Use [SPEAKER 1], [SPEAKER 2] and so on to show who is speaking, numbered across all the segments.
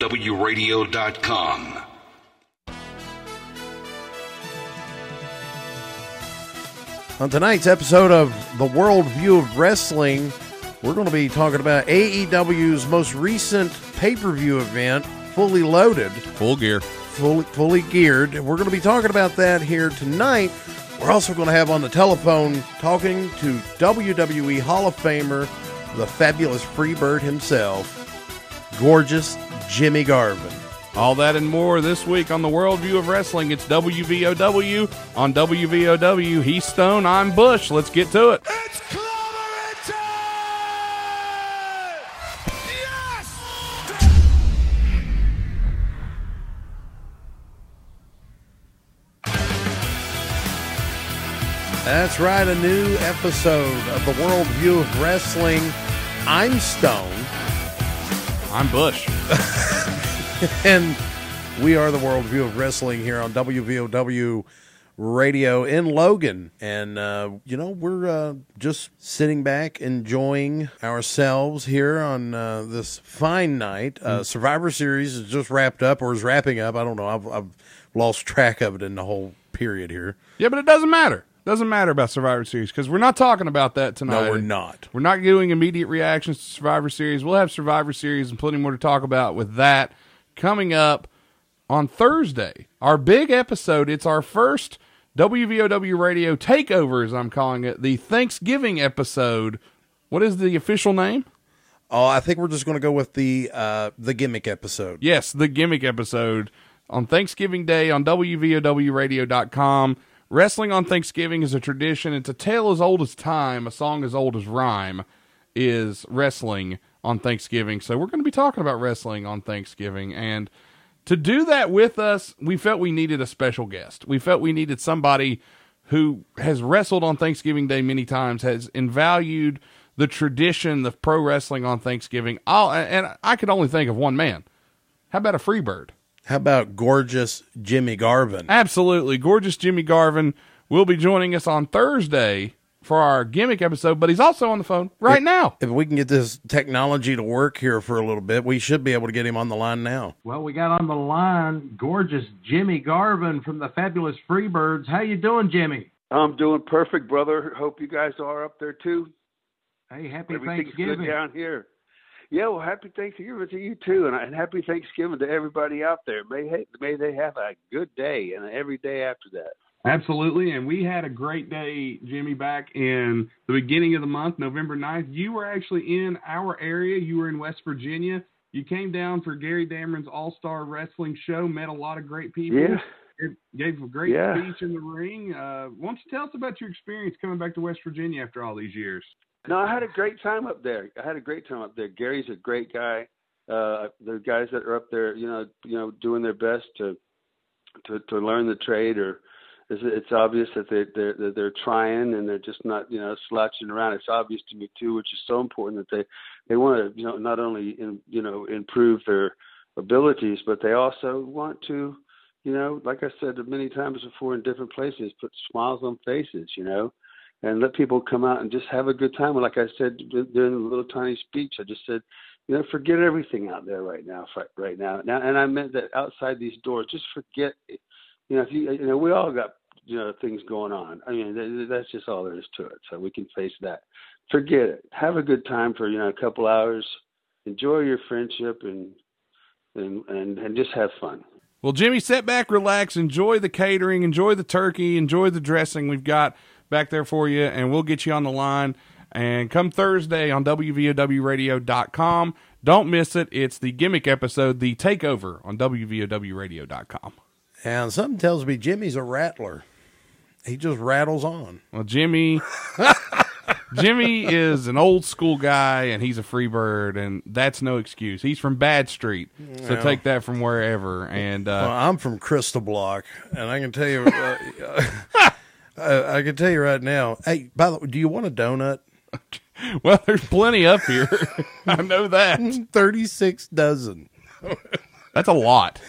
[SPEAKER 1] WRadio.com.
[SPEAKER 2] On tonight's episode of The World View of Wrestling, we're going to be talking about AEW's most recent pay per view event, Fully Loaded,
[SPEAKER 3] Full gear.
[SPEAKER 2] fully, fully geared. We're going to be talking about that here tonight. We're also going to have on the telephone talking to WWE Hall of Famer, the fabulous Freebird himself, gorgeous Jimmy Garvin.
[SPEAKER 3] All that and more this week on the Worldview of Wrestling. It's WVOW on WVOW. He's Stone. I'm Bush. Let's get to it.
[SPEAKER 4] It's clobbering time! Yes!
[SPEAKER 2] That's right, a new episode of the World View of Wrestling. I'm Stone.
[SPEAKER 3] I'm Bush.
[SPEAKER 2] and we are the worldview of wrestling here on WVOW radio in Logan. And, uh, you know, we're uh, just sitting back enjoying ourselves here on uh, this fine night. Uh, Survivor Series is just wrapped up or is wrapping up. I don't know. I've, I've lost track of it in the whole period here.
[SPEAKER 3] Yeah, but it doesn't matter. Doesn't matter about Survivor Series because we're not talking about that tonight.
[SPEAKER 2] No, we're not.
[SPEAKER 3] We're not doing immediate reactions to Survivor Series. We'll have Survivor Series and plenty more to talk about with that coming up on Thursday. Our big episode. It's our first WVOW radio takeover, as I'm calling it, the Thanksgiving episode. What is the official name?
[SPEAKER 2] Oh, I think we're just going to go with the uh, the gimmick episode.
[SPEAKER 3] Yes, the gimmick episode on Thanksgiving Day on WVOWradio.com. Wrestling on Thanksgiving is a tradition. It's a tale as old as time, a song as old as rhyme is wrestling on Thanksgiving. So we're going to be talking about wrestling on Thanksgiving. And to do that with us, we felt we needed a special guest. We felt we needed somebody who has wrestled on Thanksgiving Day many times, has invalued the tradition of pro wrestling on Thanksgiving. I'll, and I could only think of one man. How about a Freebird?
[SPEAKER 2] How about gorgeous Jimmy Garvin?
[SPEAKER 3] Absolutely. Gorgeous Jimmy Garvin will be joining us on Thursday for our gimmick episode, but he's also on the phone right now.
[SPEAKER 2] If we can get this technology to work here for a little bit, we should be able to get him on the line now.
[SPEAKER 5] Well, we got on the line gorgeous Jimmy Garvin from the fabulous Freebirds. How you doing, Jimmy?
[SPEAKER 6] I'm doing perfect, brother. Hope you guys are up there too.
[SPEAKER 5] Hey, happy
[SPEAKER 6] Everything's
[SPEAKER 5] Thanksgiving.
[SPEAKER 6] good down here. Yeah, well, happy Thanksgiving to you too, and, and happy Thanksgiving to everybody out there. May may they have a good day and every day after that.
[SPEAKER 3] Absolutely. And we had a great day, Jimmy, back in the beginning of the month, November 9th. You were actually in our area. You were in West Virginia. You came down for Gary Dameron's All Star Wrestling Show, met a lot of great people.
[SPEAKER 6] Yeah.
[SPEAKER 3] It gave a great
[SPEAKER 6] Yeah.
[SPEAKER 3] speech in the ring. Uh, why don't you tell us about your experience coming back to West Virginia after all these years?
[SPEAKER 6] No, I had a great time up there. I had a great time up there. Gary's a great guy. Uh, the guys that are up there, you know, you know, doing their best to to to learn the trade, or it's, it's obvious that they they're that they're trying and they're just not, you know, slouching around. It's obvious to me too, which is so important that they they want to, you know, not only in, you know improve their abilities, but they also want to, you know, like I said many times before in different places, put smiles on faces, you know and let people come out and just have a good time. Like I said during the little tiny speech, I just said, you know, forget everything out there right now, right now. Now, and I meant that outside these doors, just forget. You know, if you, you know, we all got you know things going on. I mean, that's just all there is to it. So we can face that. Forget it. Have a good time for you know a couple hours. Enjoy your friendship and and and, and just have fun.
[SPEAKER 3] Well, Jimmy, sit back, relax, enjoy the catering, enjoy the turkey, enjoy the dressing we've got back there for you, and we'll get you on the line. And come Thursday on WVOWradio.com. Don't miss it. It's the gimmick episode, the takeover on WVOWradio.com.
[SPEAKER 2] And something tells me Jimmy's a rattler. He just rattles on.
[SPEAKER 3] Well, Jimmy, Jimmy is an old school guy, and he's a free bird, and that's no excuse. He's from Bad Street, so
[SPEAKER 2] Yeah.
[SPEAKER 3] take that from wherever. And
[SPEAKER 2] Well,
[SPEAKER 3] uh,
[SPEAKER 2] I'm from Crystal Block, and I can tell you, uh, I, I can tell you right now. Hey, by the way, do you want a donut?
[SPEAKER 3] well, there's plenty up here. I know that.
[SPEAKER 2] Thirty-six dozen.
[SPEAKER 3] That's a lot.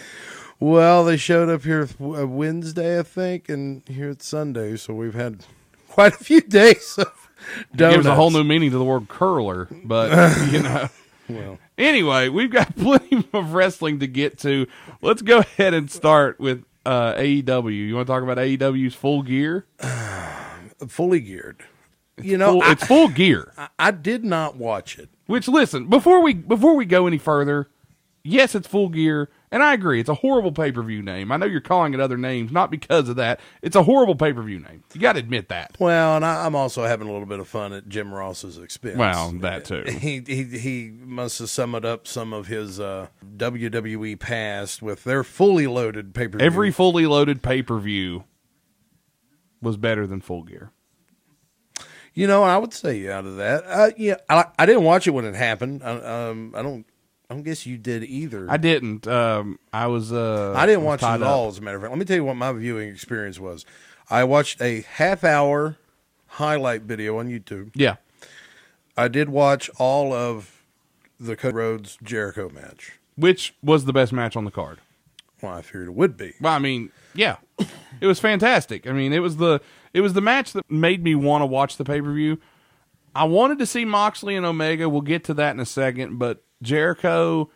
[SPEAKER 2] Well, they showed up here uh, Wednesday, I think, and here it's Sunday, so we've had quite a few days of donuts.
[SPEAKER 3] Gives a whole new meaning to the word curler, but you know,
[SPEAKER 2] Well,
[SPEAKER 3] Anyway, we've got plenty of wrestling to get to. Let's go ahead and start with uh, AEW. You want to talk about AEW's full gear?
[SPEAKER 2] fully geared. You know,
[SPEAKER 3] Full,
[SPEAKER 2] I,
[SPEAKER 3] it's full gear.
[SPEAKER 2] I did not watch it.
[SPEAKER 3] Which listen, before we before we go any further, yes, it's full gear, and I agree, it's a horrible pay per view name. I know you're calling it other names, not because of that. It's a horrible pay per view name. You got to admit that.
[SPEAKER 2] Well, and I, I'm also having a little bit of fun at Jim Ross's expense.
[SPEAKER 3] Well, that too.
[SPEAKER 2] He he he must have summed up some of his uh, WWE past with their fully loaded pay per view.
[SPEAKER 3] Every fully loaded pay per view was better than full gear.
[SPEAKER 2] You know, I would say out of that. Uh, yeah, I, I didn't watch it when it happened. I, um, I don't. I don't guess you did either.
[SPEAKER 3] I didn't. Um, I was. Uh,
[SPEAKER 2] I didn't
[SPEAKER 3] was
[SPEAKER 2] watch it at
[SPEAKER 3] up.
[SPEAKER 2] all. As a matter of fact, let me tell you what my viewing experience was. I watched a half hour highlight video on YouTube.
[SPEAKER 3] Yeah,
[SPEAKER 2] I did watch all of the Cody Rhodes Jericho match.
[SPEAKER 3] which was the best match on the card.
[SPEAKER 2] Well, I figured it would be.
[SPEAKER 3] Well, I mean, yeah, it was fantastic. I mean, it was the it was the match that made me want to watch the pay per view. I wanted to see Moxley and Omega. We'll get to that in a second, but Jericho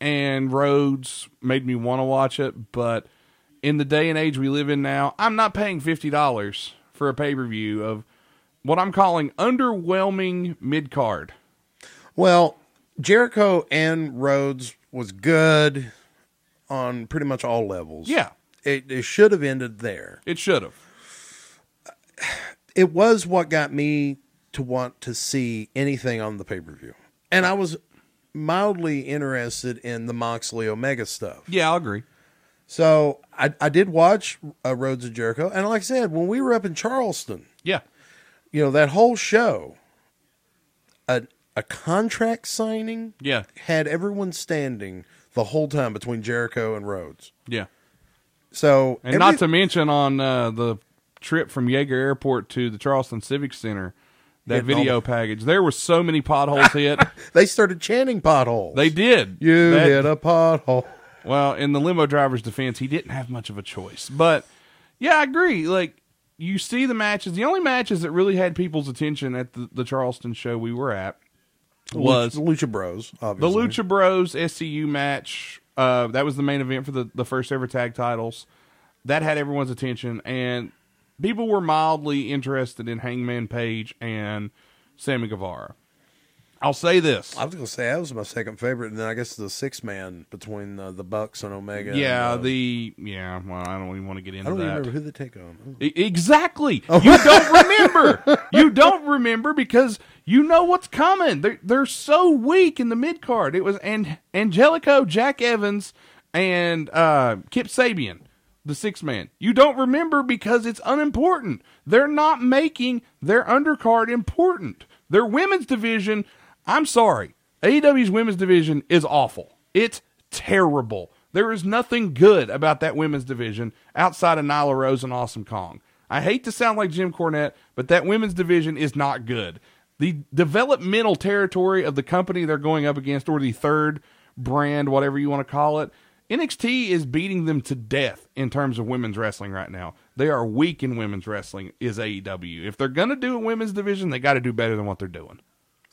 [SPEAKER 3] and Rhodes made me want to watch it. But in the day and age we live in now, I'm not paying fifty dollars for a pay per view of what I'm calling underwhelming mid card.
[SPEAKER 2] Well, Jericho and Rhodes was good on pretty much all levels.
[SPEAKER 3] Yeah,
[SPEAKER 2] It, it should have ended there.
[SPEAKER 3] it should have.
[SPEAKER 2] It was what got me to want to see anything on the pay per view. And I was mildly interested in the Moxley Omega stuff.
[SPEAKER 3] Yeah, I'll agree.
[SPEAKER 2] So I, I did watch uh, Rhodes and Jericho. And like I said, when we were up in Charleston,
[SPEAKER 3] Yeah,
[SPEAKER 2] you know, that whole show, a, a contract signing
[SPEAKER 3] yeah,
[SPEAKER 2] had everyone standing the whole time between Jericho and Rhodes.
[SPEAKER 3] yeah.
[SPEAKER 2] So
[SPEAKER 3] And
[SPEAKER 2] every-
[SPEAKER 3] not to mention on uh, the trip from Yeager Airport to the Charleston Civic Center, that video package, there were so many potholes hit.
[SPEAKER 2] they started chanting potholes.
[SPEAKER 3] They did.
[SPEAKER 2] you
[SPEAKER 3] That-
[SPEAKER 2] hit a pothole.
[SPEAKER 3] Well, in the limo driver's defense, he didn't have much of a choice. But yeah, I agree. Like you see the matches. The only matches that really had people's attention at the, the Charleston show we were at was
[SPEAKER 2] the Lucha Bros.
[SPEAKER 3] the
[SPEAKER 2] Obviously,
[SPEAKER 3] Lucha Bros SCU match. Uh, that was the main event for the, the first ever tag titles. That had everyone's attention, and people were mildly interested in Hangman Page and Sammy Guevara. I'll say this.
[SPEAKER 2] I was going to say that was my second favorite, and then I guess the six man between uh, the Bucks and Omega.
[SPEAKER 3] yeah,
[SPEAKER 2] and, uh,
[SPEAKER 3] the yeah. Well, I don't even want to get into.
[SPEAKER 2] I don't
[SPEAKER 3] that.
[SPEAKER 2] remember who they take on.
[SPEAKER 3] E- Exactly. You don't remember. You don't remember because you know what's coming. They're they're so weak in the mid card. It was and Angelico, Jack Evans, and uh, Kip Sabian, the six man. You don't remember because it's unimportant. They're not making their undercard important. Their women's division. I'm sorry. AEW's women's division is awful. It's terrible. There is nothing good about that women's division outside of Nyla Rose and Awesome Kong. I hate to sound like Jim Cornette, but that women's division is not good. The developmental territory of the company they're going up against, or the third brand, whatever you want to call it, NXT is beating them to death in terms of women's wrestling right now. They are weak in women's wrestling, is AEW. If they're going to do a women's division, they got to do better than what they're doing.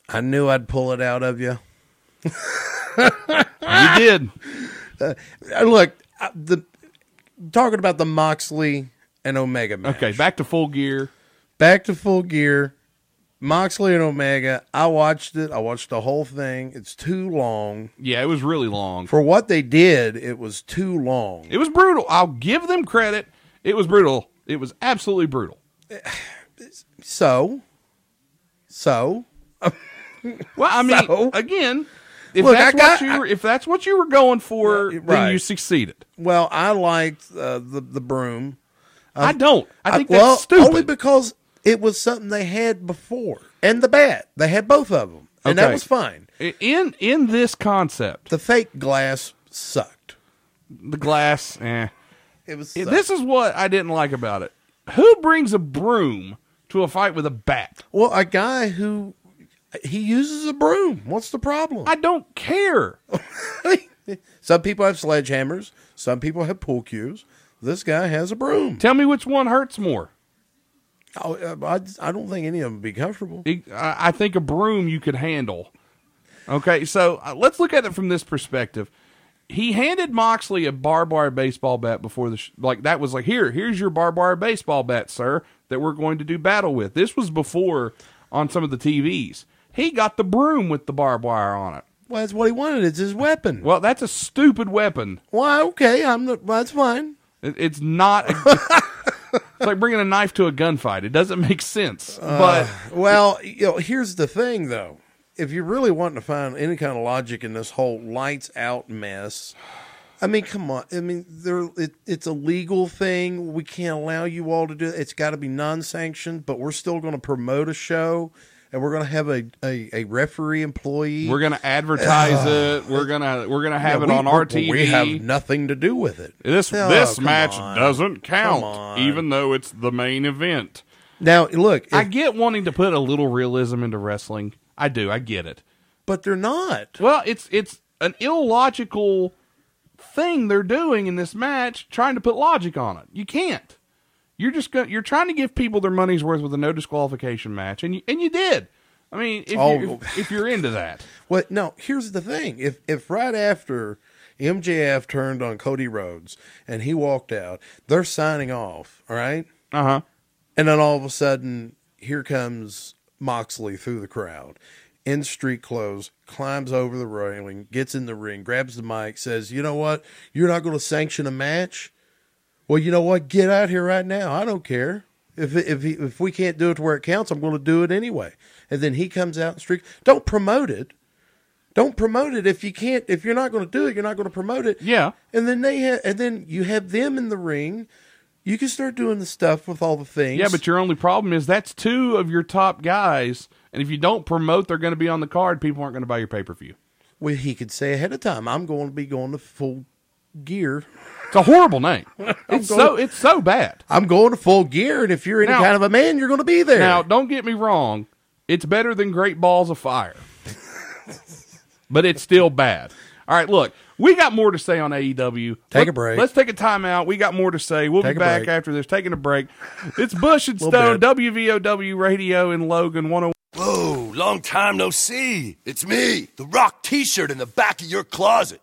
[SPEAKER 2] I knew I'd pull it out of you.
[SPEAKER 3] You did.
[SPEAKER 2] Uh, Look, uh, the talking about the Moxley and Omega match.
[SPEAKER 3] Okay, back to full gear.
[SPEAKER 2] back to full gear. Moxley and Omega. I watched it. I watched the whole thing. It's too long
[SPEAKER 3] Yeah, it was really long.
[SPEAKER 2] for what they did. It was too long.
[SPEAKER 3] It was brutal. I'll give them credit. It was brutal. It was absolutely brutal.
[SPEAKER 2] So, so
[SPEAKER 3] Well, I mean,
[SPEAKER 2] So?
[SPEAKER 3] again, if
[SPEAKER 2] Look,
[SPEAKER 3] that's
[SPEAKER 2] I got-
[SPEAKER 3] what you were, if that's what you were going for,
[SPEAKER 2] Yeah,
[SPEAKER 3] then you succeeded.
[SPEAKER 2] well, I liked uh, the the broom.
[SPEAKER 3] I don't. I think
[SPEAKER 2] well,
[SPEAKER 3] that's stupid.
[SPEAKER 2] only because it was something they had before, and the bat. They had both of them, and that was fine.
[SPEAKER 3] in in this concept,
[SPEAKER 2] The fake glass sucked.
[SPEAKER 3] the glass. Eh.
[SPEAKER 2] It was.
[SPEAKER 3] This is what I didn't like about it. Who brings a broom to a fight with a bat?
[SPEAKER 2] well, a guy who he uses a broom. What's the problem?
[SPEAKER 3] I don't care.
[SPEAKER 2] Some people have sledgehammers. Some people have pool cues. This guy has a broom.
[SPEAKER 3] Tell me which one hurts more.
[SPEAKER 2] Oh, uh, I, I don't think any of them would be comfortable.
[SPEAKER 3] I I think a broom you could handle. Okay, so uh, let's look at it from this perspective. He handed Moxley a barbed wire baseball bat before the sh- like that was like here, here's your barbed wire baseball bat, sir, that we're going to do battle with. This was before on some of the TVs. He got the broom with the barbed wire on it.
[SPEAKER 2] Well, that's what he wanted. It's his weapon.
[SPEAKER 3] Well, that's a stupid weapon.
[SPEAKER 2] Well, okay, I'm the, well, that's fine.
[SPEAKER 3] It, it's not. A, it's like bringing a knife to a gunfight. It doesn't make sense. Uh, but
[SPEAKER 2] Well, you know, here's the thing, though. If you're really wanting to find any kind of logic in this whole lights out mess, I mean, come on. I mean, there it, it's a legal thing. We can't allow you all to do it. It's got to be non-sanctioned, but we're still going to promote a show, and we're going to have a, a, a referee employee.
[SPEAKER 3] we're gonna advertise uh, it. We're gonna we're gonna have
[SPEAKER 2] Yeah,
[SPEAKER 3] it
[SPEAKER 2] we-
[SPEAKER 3] on our TV.
[SPEAKER 2] We have nothing to do with it.
[SPEAKER 3] This
[SPEAKER 2] Oh,
[SPEAKER 3] this match
[SPEAKER 2] on.
[SPEAKER 3] doesn't count, even though it's the main event.
[SPEAKER 2] Now, look, if-
[SPEAKER 3] I get wanting to put a little realism into wrestling. I do. I get it.
[SPEAKER 2] but they're not.
[SPEAKER 3] Well, it's it's an illogical thing they're doing in this match, trying to put logic on it. You can't. You're just going. You're trying to give people their money's worth with a no disqualification match, and you, and you did. I mean, if,
[SPEAKER 2] Oh.
[SPEAKER 3] you, if, if you're into that,
[SPEAKER 2] well, No. Here's the thing. If if right after MJF turned on Cody Rhodes and he walked out, they're signing off. All right.
[SPEAKER 3] uh huh.
[SPEAKER 2] And then all of a sudden, here comes Moxley through the crowd in street clothes, climbs over the railing, gets in the ring, grabs the mic, says, You know what? You're not going to sanction a match? Well, you know what? Get out here right now. I don't care. If, if, he, if we can't do it to where it counts, I'm going to do it anyway. And then he comes out and streak. Don't promote it. Don't promote it if you can't. If you're not going to do it, you're not going to promote it.
[SPEAKER 3] Yeah.
[SPEAKER 2] And then they ha- and then you have them in the ring. You can start doing the stuff with all the things.
[SPEAKER 3] Yeah, but your only problem is that's two of your top guys, and if you don't promote they're going to be on the card, people aren't going to buy your pay per view.
[SPEAKER 2] well, he could say ahead of time, "I'm going to be going to full gear.
[SPEAKER 3] It's a horrible name. It's so it's so bad.
[SPEAKER 2] I'm going to full gear, and if you're any
[SPEAKER 3] Now-
[SPEAKER 2] kind of a man, you're going to be there."
[SPEAKER 3] Now, don't get me wrong. It's better than Great Balls of Fire. but it's still bad. All right, look, we got more to say on AEW.
[SPEAKER 2] Take
[SPEAKER 3] Let-
[SPEAKER 2] a break.
[SPEAKER 3] Let's take a timeout. We got more to say. We'll
[SPEAKER 2] Take
[SPEAKER 3] be back
[SPEAKER 2] break.
[SPEAKER 3] after this. Taking a break. It's Bush and Stone. WVOW Radio in Logan, 101.
[SPEAKER 1] Whoa, long time no see. It's me, the rock t shirt in the back of your closet.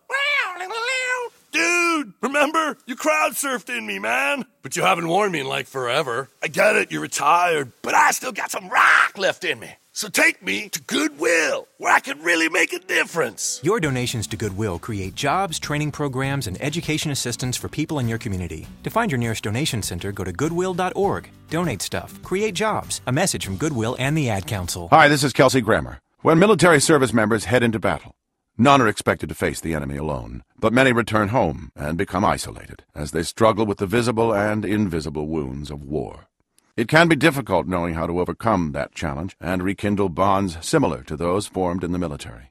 [SPEAKER 1] Dude, remember? You crowd surfed in me, man. But you haven't worn me in like forever. I get it, you're retired, but I still got some rock left in me. So take me to Goodwill, where I can really make a difference.
[SPEAKER 4] Your donations to Goodwill create jobs, training programs, and education assistance for people in your community. To find your nearest donation center, go to goodwill.org. Donate stuff, create jobs. A message from Goodwill and the Ad Council.
[SPEAKER 7] Hi, this is Kelsey Grammer. When military service members head into battle, none are expected to face the enemy alone, but many return home and become isolated as they struggle with the visible and invisible wounds of war. It can be difficult knowing how to overcome that challenge and rekindle bonds similar to those formed in the military.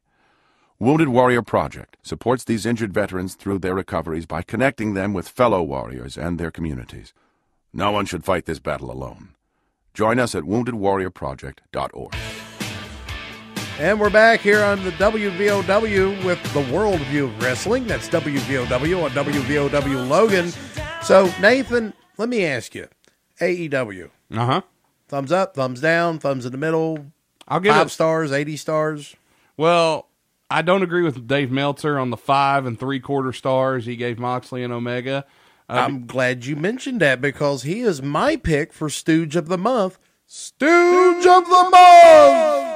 [SPEAKER 7] Wounded Warrior Project supports these injured veterans through their recoveries by connecting them with fellow warriors and their communities. No one should fight this battle alone. Join us at woundedwarriorproject.org.
[SPEAKER 2] And we're back here on the WVOW with the World View of Wrestling. That's WVOW on WVOW Logan. So, Nathan, let me ask you AEW,
[SPEAKER 3] Uh huh.
[SPEAKER 2] thumbs up, thumbs down, thumbs in the middle,
[SPEAKER 3] I'll give
[SPEAKER 2] five
[SPEAKER 3] it.
[SPEAKER 2] stars, 80 stars.
[SPEAKER 3] Well, I don't agree with Dave Meltzer on the five and three quarter stars he gave Moxley and Omega. Uh,
[SPEAKER 2] I'm glad you mentioned that because he is my pick for Stooge of the Month. Stooge of the Month!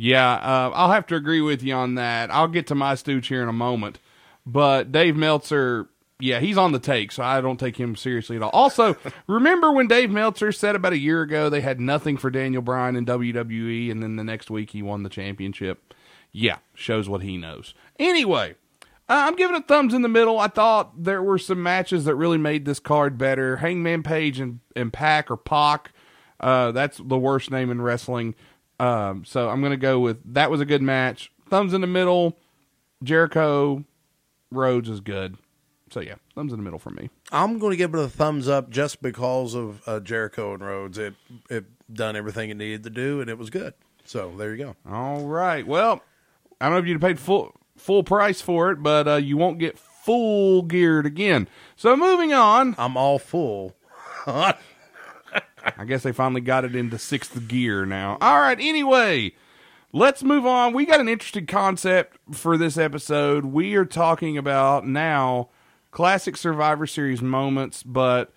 [SPEAKER 3] Yeah, uh, I'll have to agree with you on that. I'll get to my stooge here in a moment. But Dave Meltzer, yeah, he's on the take, so I don't take him seriously at all. Also, remember when Dave Meltzer said about a year ago they had nothing for Daniel Bryan in WWE, and then the next week he won the championship? Yeah, shows what he knows. Anyway, uh, I'm giving it thumbs in the middle. I thought there were some matches that really made this card better. Hangman Page and, and Pac or Pac. Uh, that's the worst name in wrestling. Um, so I'm going to go with that was a good match. Thumbs in the middle. Jericho Rhodes is good. So yeah, thumbs in the middle for me.
[SPEAKER 2] I'm going to give it a thumbs up just because of uh, Jericho and Rhodes. It it done everything it needed to do, and it was good. So there you go.
[SPEAKER 3] All right. Well, I don't know if you'd paid full full price for it, but uh, you won't get full geared again. So moving on.
[SPEAKER 2] I'm all full.
[SPEAKER 3] I guess they finally got it into sixth gear now. All right. Anyway, let's move on. We got an interesting concept for this episode. We are talking about now classic Survivor Series moments, but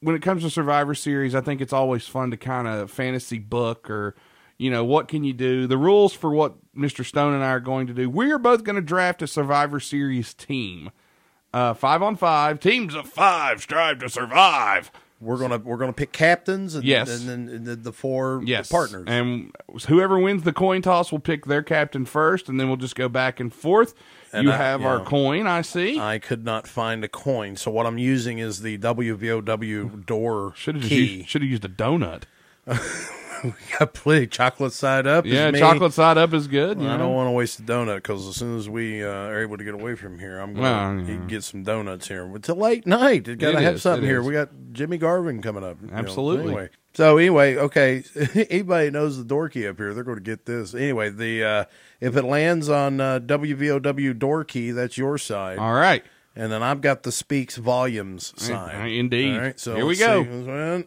[SPEAKER 3] when it comes to Survivor Series, I think it's always fun to kind of fantasy book or, you know, what can you do? The rules for what Mr. Stone and I are going to do. We are both going to draft a Survivor Series team. Uh, five on five. Teams of five strive to survive.
[SPEAKER 2] We're gonna we're gonna pick captains and,
[SPEAKER 3] Yes.
[SPEAKER 2] and then and then the four
[SPEAKER 3] Yes.
[SPEAKER 2] partners.
[SPEAKER 3] And whoever wins the coin toss will pick their captain first, and then we'll just go back and forth.
[SPEAKER 2] And
[SPEAKER 3] you
[SPEAKER 2] I-
[SPEAKER 3] have our coin, I see.
[SPEAKER 2] I could not find a coin, so what I'm using is the WVOW door
[SPEAKER 3] Should have
[SPEAKER 2] key.
[SPEAKER 3] should have used a donut.
[SPEAKER 2] We got plenty chocolate side up.
[SPEAKER 3] Yeah, chocolate side up is good. you
[SPEAKER 2] I don't want to waste a donut because as soon as we uh, are able to get away from here, I'm
[SPEAKER 3] Well,
[SPEAKER 2] going to
[SPEAKER 3] yeah.
[SPEAKER 2] get some donuts here. It's a late night. Got to have
[SPEAKER 3] is,
[SPEAKER 2] something here.
[SPEAKER 3] is.
[SPEAKER 2] We got Jimmy Garvin coming up. you know.
[SPEAKER 3] Absolutely.
[SPEAKER 2] Anyway, so anyway, okay. Anybody knows the door key up here? They're going to get this anyway. The uh, if it lands on uh, WVOW door key, that's your side,
[SPEAKER 3] All right.
[SPEAKER 2] and then I've got the speaks volumes side.
[SPEAKER 3] uh, indeed.
[SPEAKER 2] All right. So
[SPEAKER 3] Here we go.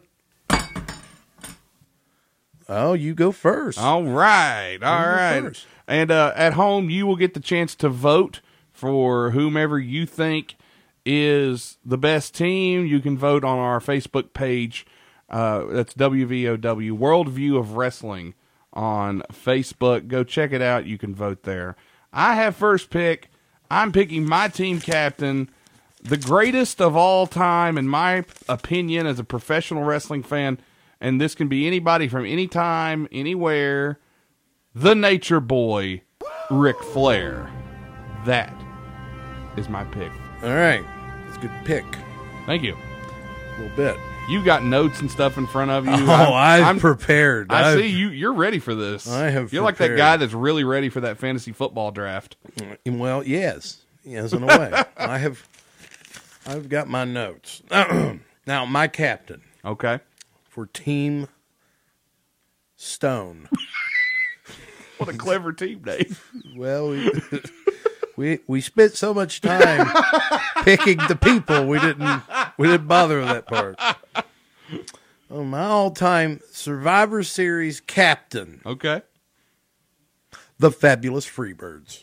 [SPEAKER 2] See. This one. Oh, you go first.
[SPEAKER 3] All right. all right.
[SPEAKER 2] first.
[SPEAKER 3] And uh, at home, you will get the chance to vote for whomever you think is the best team. You can vote on our Facebook page. Uh, that's WVOW, Worldview of Wrestling on Facebook. Go check it out. You can vote there. I have first pick. I'm picking my team captain, the greatest of all time, in my opinion, as a professional wrestling fan. And this can be anybody from any time, anywhere. The Nature Boy, Ric Flair. That is my pick.
[SPEAKER 2] All right. It's a good pick.
[SPEAKER 3] Thank you.
[SPEAKER 2] A little bit.
[SPEAKER 3] You got notes and stuff in front of you.
[SPEAKER 2] Oh,
[SPEAKER 3] I'm-
[SPEAKER 2] I've
[SPEAKER 3] I'm-
[SPEAKER 2] prepared.
[SPEAKER 3] I
[SPEAKER 2] I've-
[SPEAKER 3] see you. You're ready for this.
[SPEAKER 2] I have
[SPEAKER 3] You're like that guy that's really ready for that fantasy football draft.
[SPEAKER 2] Well, yes, yes, in a way. I have, I've got my notes. now, my captain
[SPEAKER 3] Okay.
[SPEAKER 2] For Team Stone.
[SPEAKER 3] What a clever team name.
[SPEAKER 2] Well, we we, we spent so much time picking the people, we didn't we didn't bother with that part. Oh, my all-time Survivor Series captain,
[SPEAKER 3] Okay.
[SPEAKER 2] the Fabulous Freebirds.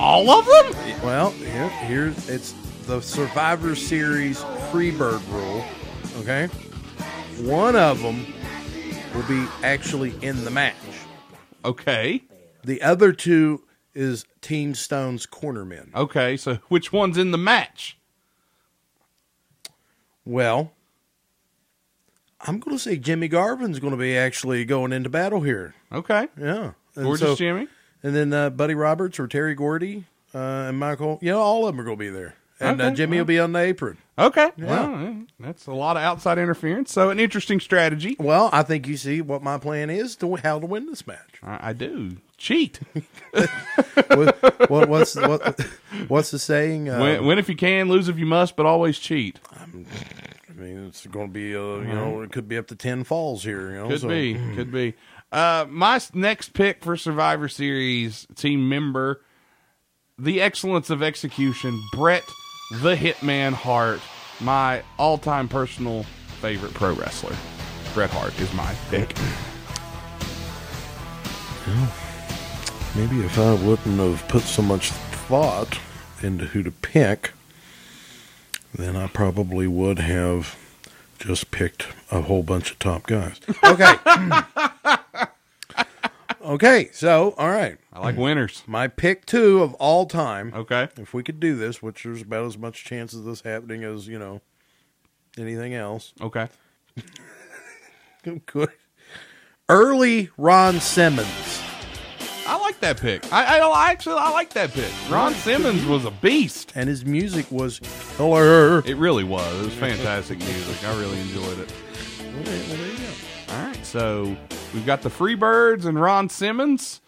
[SPEAKER 3] All of them?
[SPEAKER 2] Well, here, here's it's the Survivor Series Freebird rule. Okay, one of them will be actually in the match.
[SPEAKER 3] Okay.
[SPEAKER 2] The other two is Team Stone's cornermen.
[SPEAKER 3] Okay. So which one's in the match?
[SPEAKER 2] Well, I'm going to say Jimmy Garvin's going to be actually going into battle here.
[SPEAKER 3] Okay.
[SPEAKER 2] Yeah, and
[SPEAKER 3] Gorgeous
[SPEAKER 2] so-
[SPEAKER 3] Jimmy.
[SPEAKER 2] and then uh, Buddy Roberts or Terry Gordy uh, and Michael. You know, all of them are going to be there, and uh, Jimmy
[SPEAKER 3] well.
[SPEAKER 2] will be on the apron.
[SPEAKER 3] Okay. Well, eh, that's a lot of outside interference. So an interesting strategy.
[SPEAKER 2] Well, I think you see what my plan is to how to win this match.
[SPEAKER 3] I, I do. Cheat.
[SPEAKER 2] what, what, what's what, what's the saying? Uh,
[SPEAKER 3] win, win if you can, lose if you must, but always cheat.
[SPEAKER 2] I mean, it's going to be, uh, you know, it could be up to ten falls here. You know,
[SPEAKER 3] Could
[SPEAKER 2] so-
[SPEAKER 3] be. Could be. Uh, my next pick for Survivor Series team member, the excellence of execution, Bret the Hitman Hart, my all-time personal favorite pro wrestler. Bret Hart is my pick.
[SPEAKER 2] Maybe if I wouldn't have put so much thought into who to pick, then I probably would have just picked a whole bunch of top guys. Okay. okay. So, all right.
[SPEAKER 3] I like winners.
[SPEAKER 2] My pick two of all time.
[SPEAKER 3] Okay.
[SPEAKER 2] If we could do this, which there's about as much chance of this happening as, you know, anything else.
[SPEAKER 3] Okay.
[SPEAKER 2] Good. Early Ron Simmons.
[SPEAKER 3] I like that pick. I, I, I actually I like that pick. Ron Simmons was a beast.
[SPEAKER 2] And his music was killer.
[SPEAKER 3] It really was. It was fantastic music. I really enjoyed it. All right, so we've got the Freebirds and Ron Simmons,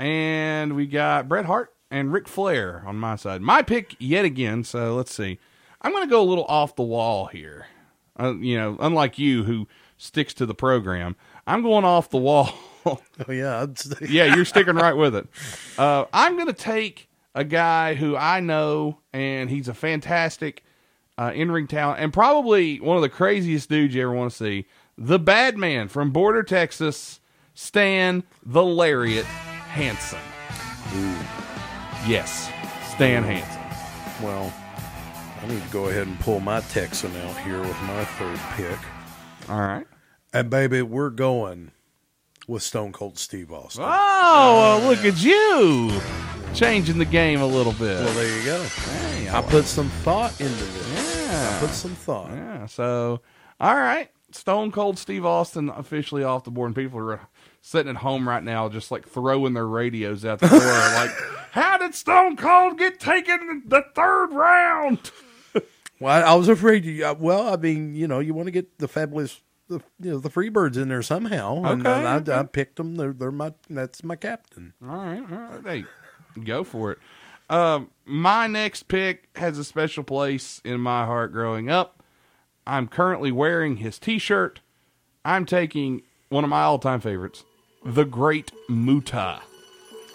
[SPEAKER 3] and we got Bret Hart and Ric Flair on my side. My pick yet again. So let's see. I'm going to go a little off the wall here. Uh, you know, unlike you who sticks to the program, I'm going off the wall.
[SPEAKER 2] Oh, yeah.
[SPEAKER 3] Yeah, you're sticking right with it. Uh, I'm going to take a guy who I know, and he's a fantastic uh, in ring talent, and probably one of the craziest dudes you ever want to see. The Bad Man from Borger, Texas, Stan the Lariat Hansen. Yes, Stan Hansen.
[SPEAKER 2] Well, I need to go ahead and pull my Texan out here with my third pick.
[SPEAKER 3] All right.
[SPEAKER 2] And baby, we're going with Stone Cold Steve Austin.
[SPEAKER 3] Oh, well, look at you changing the game a little bit.
[SPEAKER 2] Well, there you go.
[SPEAKER 3] Hey,
[SPEAKER 2] I put some thought into this. I put some thought.
[SPEAKER 3] Yeah. So, all right. Stone Cold Steve Austin officially off the board, and people are sitting at home right now, just like throwing their radios out the door, like, "How did Stone Cold get taken in the third round?"
[SPEAKER 2] Well, I, I was afraid. You, uh, well, I mean, you know, you want to get the fabulous, the you know, the Freebirds in there somehow, and,
[SPEAKER 3] Okay,
[SPEAKER 2] and I,
[SPEAKER 3] okay.
[SPEAKER 2] I picked them. They're they're my that's my captain.
[SPEAKER 3] All right, all right. Hey, go for it. Um, my next pick has a special place in my heart growing up. I'm currently wearing his T-shirt. I'm taking one of my all-time favorites, the Great Muta.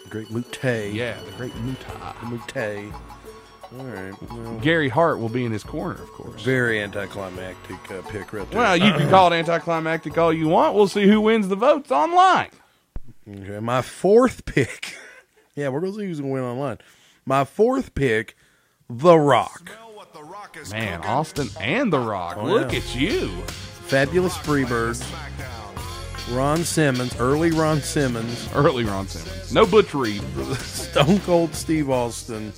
[SPEAKER 2] Great Mute.
[SPEAKER 3] Yeah, the Great Muta.
[SPEAKER 2] Mute. All right. Well,
[SPEAKER 3] Gary Hart will be in his corner, of course.
[SPEAKER 2] very anticlimactic uh, pick right there.
[SPEAKER 3] Well, you can call it anticlimactic all you want. We'll see who wins the votes online.
[SPEAKER 2] Okay, my fourth pick. yeah, we're gonna see who's gonna win online. My fourth pick, The Rock.
[SPEAKER 3] Man, Austin and The Rock.
[SPEAKER 2] Oh,
[SPEAKER 3] Look
[SPEAKER 2] yeah.
[SPEAKER 3] at you.
[SPEAKER 2] Fabulous Freebirds. Ron Simmons, early Ron Simmons,
[SPEAKER 3] Early Ron Simmons. No Butch Reed.
[SPEAKER 2] Stone Cold Steve Austin,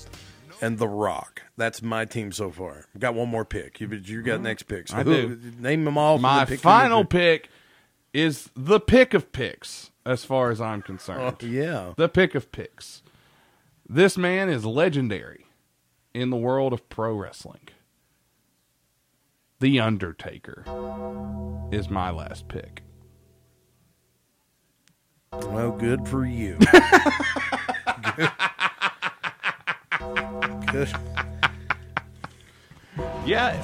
[SPEAKER 2] and The Rock. That's my team so far. I've got one more pick. You, you got mm-hmm. next pick. So
[SPEAKER 3] I
[SPEAKER 2] who-
[SPEAKER 3] do.
[SPEAKER 2] Name them all.
[SPEAKER 3] My
[SPEAKER 2] The
[SPEAKER 3] final
[SPEAKER 2] you-
[SPEAKER 3] pick is the pick of picks, as far as I'm concerned.
[SPEAKER 2] Oh, yeah.
[SPEAKER 3] The pick of picks. This man is legendary in the world of pro wrestling. The Undertaker is my last pick.
[SPEAKER 2] Well, good for you. good. good.
[SPEAKER 3] Yeah.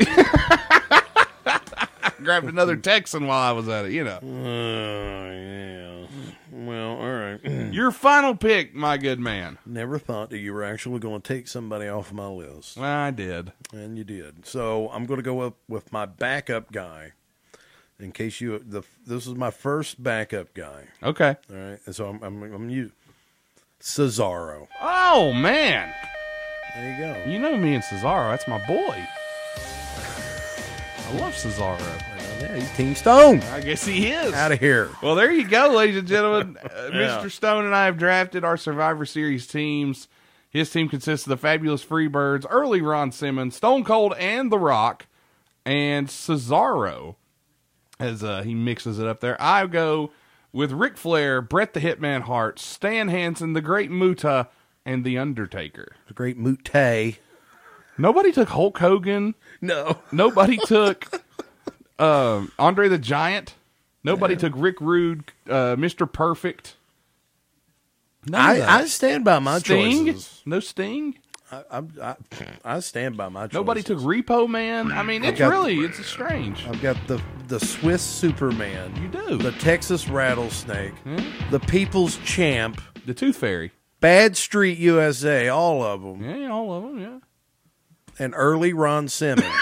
[SPEAKER 3] Grabbed another Texan while I was at it, you know.
[SPEAKER 2] Oh, yeah. Well, all right.
[SPEAKER 3] Your final pick, my good man.
[SPEAKER 2] Never thought that you were actually going to take somebody off my list.
[SPEAKER 3] Well, I did.
[SPEAKER 2] And you did. So I'm going to go up with my backup guy. In case you, the this is my first backup guy.
[SPEAKER 3] Okay.
[SPEAKER 2] All right, and so I'm I'm, I'm you, Cesaro.
[SPEAKER 3] Oh, man.
[SPEAKER 2] There you go.
[SPEAKER 3] You know me and Cesaro. That's my boy. I love Cesaro.
[SPEAKER 2] Yeah, he's Team Stone.
[SPEAKER 3] I guess he is.
[SPEAKER 2] Out of here.
[SPEAKER 3] Well, there you go, ladies and gentlemen. Uh,
[SPEAKER 2] Yeah.
[SPEAKER 3] Mr. Stone and I have drafted our Survivor Series teams. His team consists of the fabulous Freebirds, early Ron Simmons, Stone Cold, and The Rock, and Cesaro as uh, he mixes it up there. I go with Ric Flair, Bret the Hitman Hart, Stan Hansen, The Great Muta, and The Undertaker.
[SPEAKER 2] The great Mute.
[SPEAKER 3] Nobody took Hulk Hogan.
[SPEAKER 2] No.
[SPEAKER 3] Nobody took um, Andre the Giant. Nobody took Rick Rude, uh, Mr. Perfect.
[SPEAKER 2] I, I stand by my
[SPEAKER 3] Sting?
[SPEAKER 2] choices.
[SPEAKER 3] No Sting.
[SPEAKER 2] I, I, I, stand by my choices.
[SPEAKER 3] Nobody took Repo Man. I mean, it's
[SPEAKER 2] got-
[SPEAKER 3] really it's strange.
[SPEAKER 2] I've got the the Swiss Superman.
[SPEAKER 3] You do.
[SPEAKER 2] The Texas Rattlesnake. The People's Champ.
[SPEAKER 3] The Tooth Fairy.
[SPEAKER 2] Bad Street USA. All of them.
[SPEAKER 3] Yeah, all of them. Yeah.
[SPEAKER 2] And early Ron Simmons.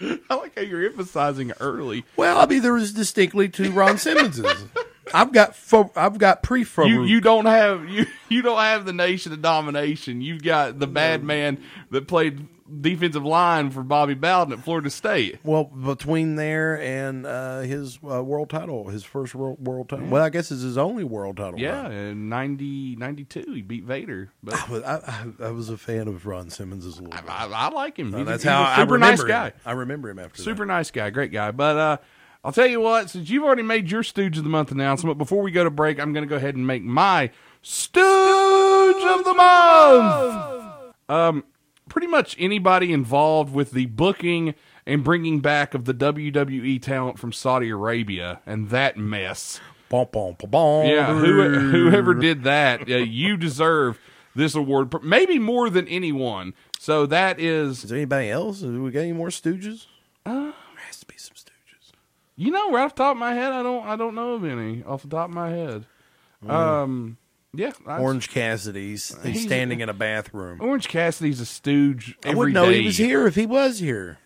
[SPEAKER 3] I like how you're emphasizing early.
[SPEAKER 2] well, I mean, there was distinctly two Ron Simmonses. I've got fo- I've got pre
[SPEAKER 3] You you don't have you you don't have the Nation of Domination. You've got the bad man that played defensive line for Bobby Bowden at Florida State.
[SPEAKER 2] Well, between there and uh, his uh, world title, his first world, world title. Well, I guess it's his only world title.
[SPEAKER 3] Yeah,
[SPEAKER 2] run.
[SPEAKER 3] in 90, 92, he beat Vader. But
[SPEAKER 2] I, I, I was a fan of Ron Simmons as a little.
[SPEAKER 3] I, I like him.
[SPEAKER 2] Uh,
[SPEAKER 3] He's, a-
[SPEAKER 2] that's
[SPEAKER 3] he's
[SPEAKER 2] how
[SPEAKER 3] a
[SPEAKER 2] I
[SPEAKER 3] super
[SPEAKER 2] remember
[SPEAKER 3] nice
[SPEAKER 2] him.
[SPEAKER 3] guy.
[SPEAKER 2] I remember him after
[SPEAKER 3] Super nice guy, great guy. But uh, I'll tell you what, since you've already made your Stooge of the Month announcement, before we go to break, I'm going to go ahead and make my Stooge of the Month. Um, pretty much anybody involved with the booking and bringing back of the WWE talent from Saudi Arabia and that mess.
[SPEAKER 2] Bom, bom, bom.
[SPEAKER 3] Yeah, who, whoever did that, uh, you deserve this award, maybe more than anyone. So that is
[SPEAKER 2] Is there anybody else? Do we got any more Stooges? Uh, there has to be some Stooges.
[SPEAKER 3] You know, right off the top of my head, I don't, I don't know of any off the top of my head. Um, yeah, I-
[SPEAKER 2] Orange Cassidy's. He's,
[SPEAKER 3] He's-
[SPEAKER 2] standing in a bathroom.
[SPEAKER 3] Orange Cassidy's a stooge.
[SPEAKER 2] I
[SPEAKER 3] every
[SPEAKER 2] wouldn't know he
[SPEAKER 3] day.
[SPEAKER 2] was here if he was here.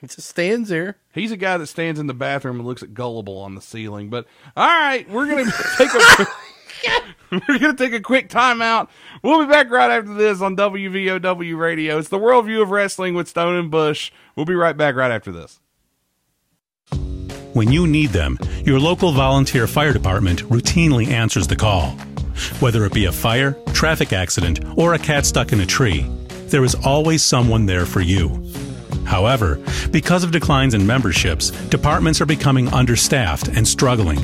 [SPEAKER 2] He just stands there.
[SPEAKER 3] He's a guy that stands in the bathroom and looks at Gullible on the ceiling. But all right, we're gonna take a we're gonna take a quick timeout. We'll be back right after this on WVOW Radio. It's the worldview of wrestling with Stone and Bush. We'll be right back right after this.
[SPEAKER 8] When you need them, your local volunteer fire department routinely answers the call. Whether it be a fire, traffic accident, or a cat stuck in a tree, there is always someone there for you. However, because of declines in memberships, departments are becoming understaffed and struggling.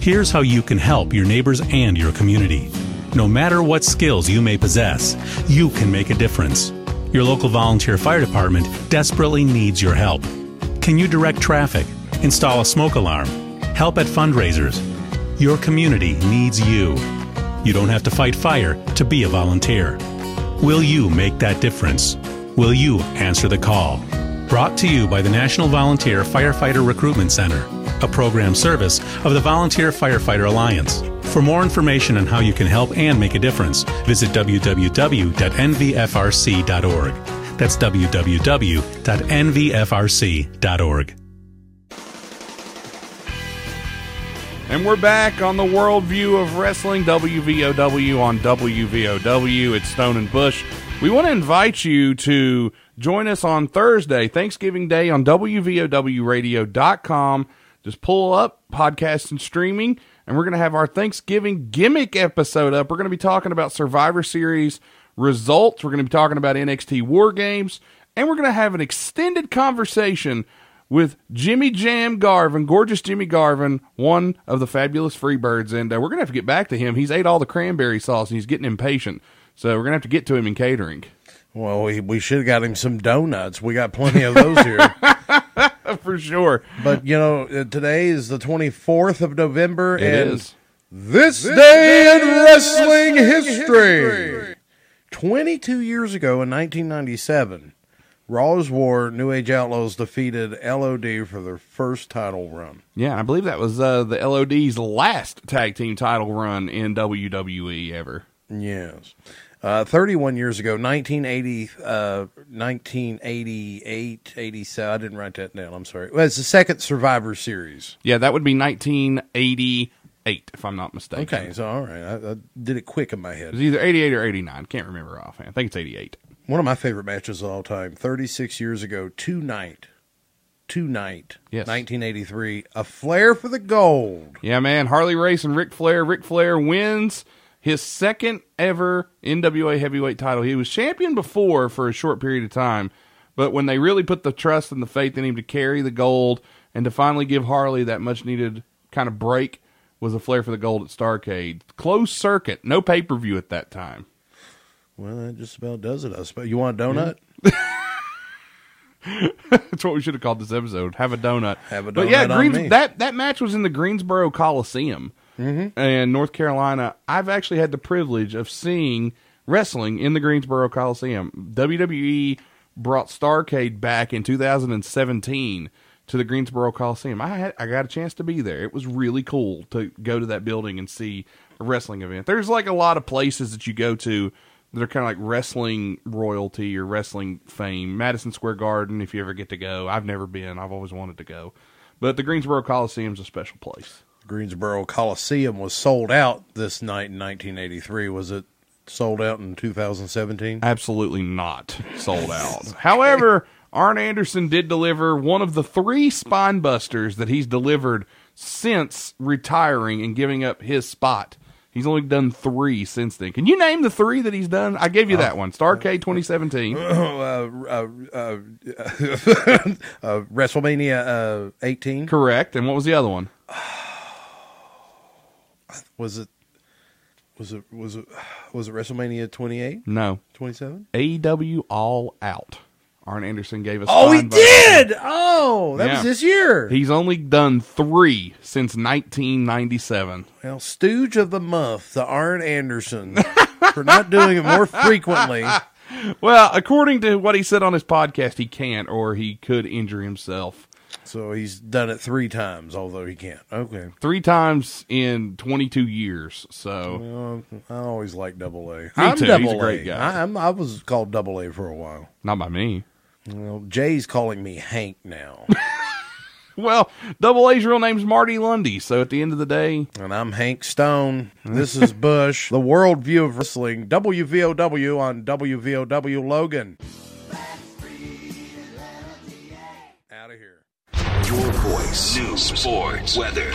[SPEAKER 8] Here's how you can help your neighbors and your community. No matter what skills you may possess, you can make a difference. Your local volunteer fire department desperately needs your help. Can you direct traffic, install a smoke alarm, help at fundraisers? Your community needs you. You don't have to fight fire to be a volunteer. Will you make that difference? Will you answer the call? Brought to you by the National Volunteer Firefighter Recruitment Center, a program service of the Volunteer Firefighter Alliance. For more information on how you can help and make a difference, visit www.nvfrc.org. That's www.nvfrc.org.
[SPEAKER 3] And we're back on the worldview of wrestling, WVOW on WVOW. It's Stone and Bush. We want to invite you to join us on Thursday, Thanksgiving Day, on WVOWradio.com. Just pull up podcast and streaming, and we're going to have our Thanksgiving gimmick episode up. We're going to be talking about Survivor Series results. We're going to be talking about NXT War Games, and we're going to have an extended conversation with Jimmy Jam Garvin, gorgeous Jimmy Garvin, one of the fabulous Freebirds, and uh, we're gonna have to get back to him. He's ate all the cranberry sauce and he's getting impatient, so we're gonna have to get to him in catering
[SPEAKER 2] Well, we, we should have got him some donuts. We got plenty of those here.
[SPEAKER 3] for sure.
[SPEAKER 2] But, you know, uh, today is the 24th of November.
[SPEAKER 3] It
[SPEAKER 2] and
[SPEAKER 3] is.
[SPEAKER 2] This, day in wrestling history. 22 years ago in 1997, Raw's War, New Age Outlaws defeated LOD for their first title run.
[SPEAKER 3] Yeah, I believe that was uh, the LOD's last tag team title run in WWE ever.
[SPEAKER 2] Yes. Uh, 31 years ago, 1980, uh, 1988, 87. I didn't write that down. I'm sorry. Well, it's the second Survivor Series.
[SPEAKER 3] Yeah, that would be 1988, if I'm not mistaken.
[SPEAKER 2] Okay, so all right. I, I did it quick in my head.
[SPEAKER 3] It was either 88 or 89. Can't remember offhand. I think it's 88.
[SPEAKER 2] One of my favorite matches of all time, 36 years ago, Tonight. Tonight,
[SPEAKER 3] Yes.
[SPEAKER 2] 1983, A Flair for the Gold.
[SPEAKER 3] Yeah, man. Harley Race and Ric Flair. Ric Flair wins his second ever NWA heavyweight title. He was champion before for a short period of time, but when they really put the trust and the faith in him to carry the gold and to finally give Harley that much needed kind of break was a Flair for the gold at Starcade. Closed circuit, no pay per view at that time.
[SPEAKER 2] Well, that just about does it, I suppose. You want a donut?
[SPEAKER 3] That's what we should have called this episode. Have a donut.
[SPEAKER 2] Have a donut.
[SPEAKER 3] But yeah, Greens, that that match was in the Greensboro Coliseum
[SPEAKER 2] Mm-hmm.
[SPEAKER 3] in North Carolina. I've actually had the privilege of seeing wrestling in the Greensboro Coliseum. WWE brought Starcade back in 2017 to the Greensboro Coliseum. I had I got a chance to be there. It was really cool to go to that building and see a wrestling event. There's like a lot of places that you go to that are kind of like wrestling royalty or wrestling fame. Madison Square Garden, if you ever get to go. I've never been. I've always wanted to go. But the Greensboro Coliseum's a special place.
[SPEAKER 2] Greensboro Coliseum was sold out this night in 1983. Was it sold out in 2017?
[SPEAKER 3] Absolutely not sold out. However, Arn Anderson did deliver one of the three spine busters that he's delivered since retiring and giving up his spot. He's only done three since then. Can you name the three that he's done? I gave you that one. Starcade 2017.
[SPEAKER 2] uh, uh, uh, uh, WrestleMania uh, 18
[SPEAKER 3] Correct. And what was the other one?
[SPEAKER 2] was it? Was it was it was it WrestleMania 28,
[SPEAKER 3] No.
[SPEAKER 2] 27?
[SPEAKER 3] AEW All Out. Arn Anderson gave us.
[SPEAKER 2] Oh, he did! Oh, that
[SPEAKER 3] Yeah.
[SPEAKER 2] was this year.
[SPEAKER 3] He's only done three since 1997.
[SPEAKER 2] well, Stooge of the Month, the Arn Anderson, for not doing it more frequently.
[SPEAKER 3] Well, according to what he said on his podcast, he can't, or he could injure himself.
[SPEAKER 2] So he's done it three times, although he can't. Okay.
[SPEAKER 3] Three times in 22 years. So,
[SPEAKER 2] Well, I always like Double A.
[SPEAKER 3] Me
[SPEAKER 2] I'm
[SPEAKER 3] too.
[SPEAKER 2] Double
[SPEAKER 3] He's a great guy.
[SPEAKER 2] I, I'm, I was called Double A for a while.
[SPEAKER 3] not by me.
[SPEAKER 2] Well, Jay's calling me Hank now,
[SPEAKER 3] Well, Double A's real name's Marty Lunde, so at the end of the day,
[SPEAKER 2] and I'm Hank Stone. This is Bush, the worldview of wrestling. WVOW on WVOW Logan. Out of here.
[SPEAKER 9] Your voice. News, sports, weather,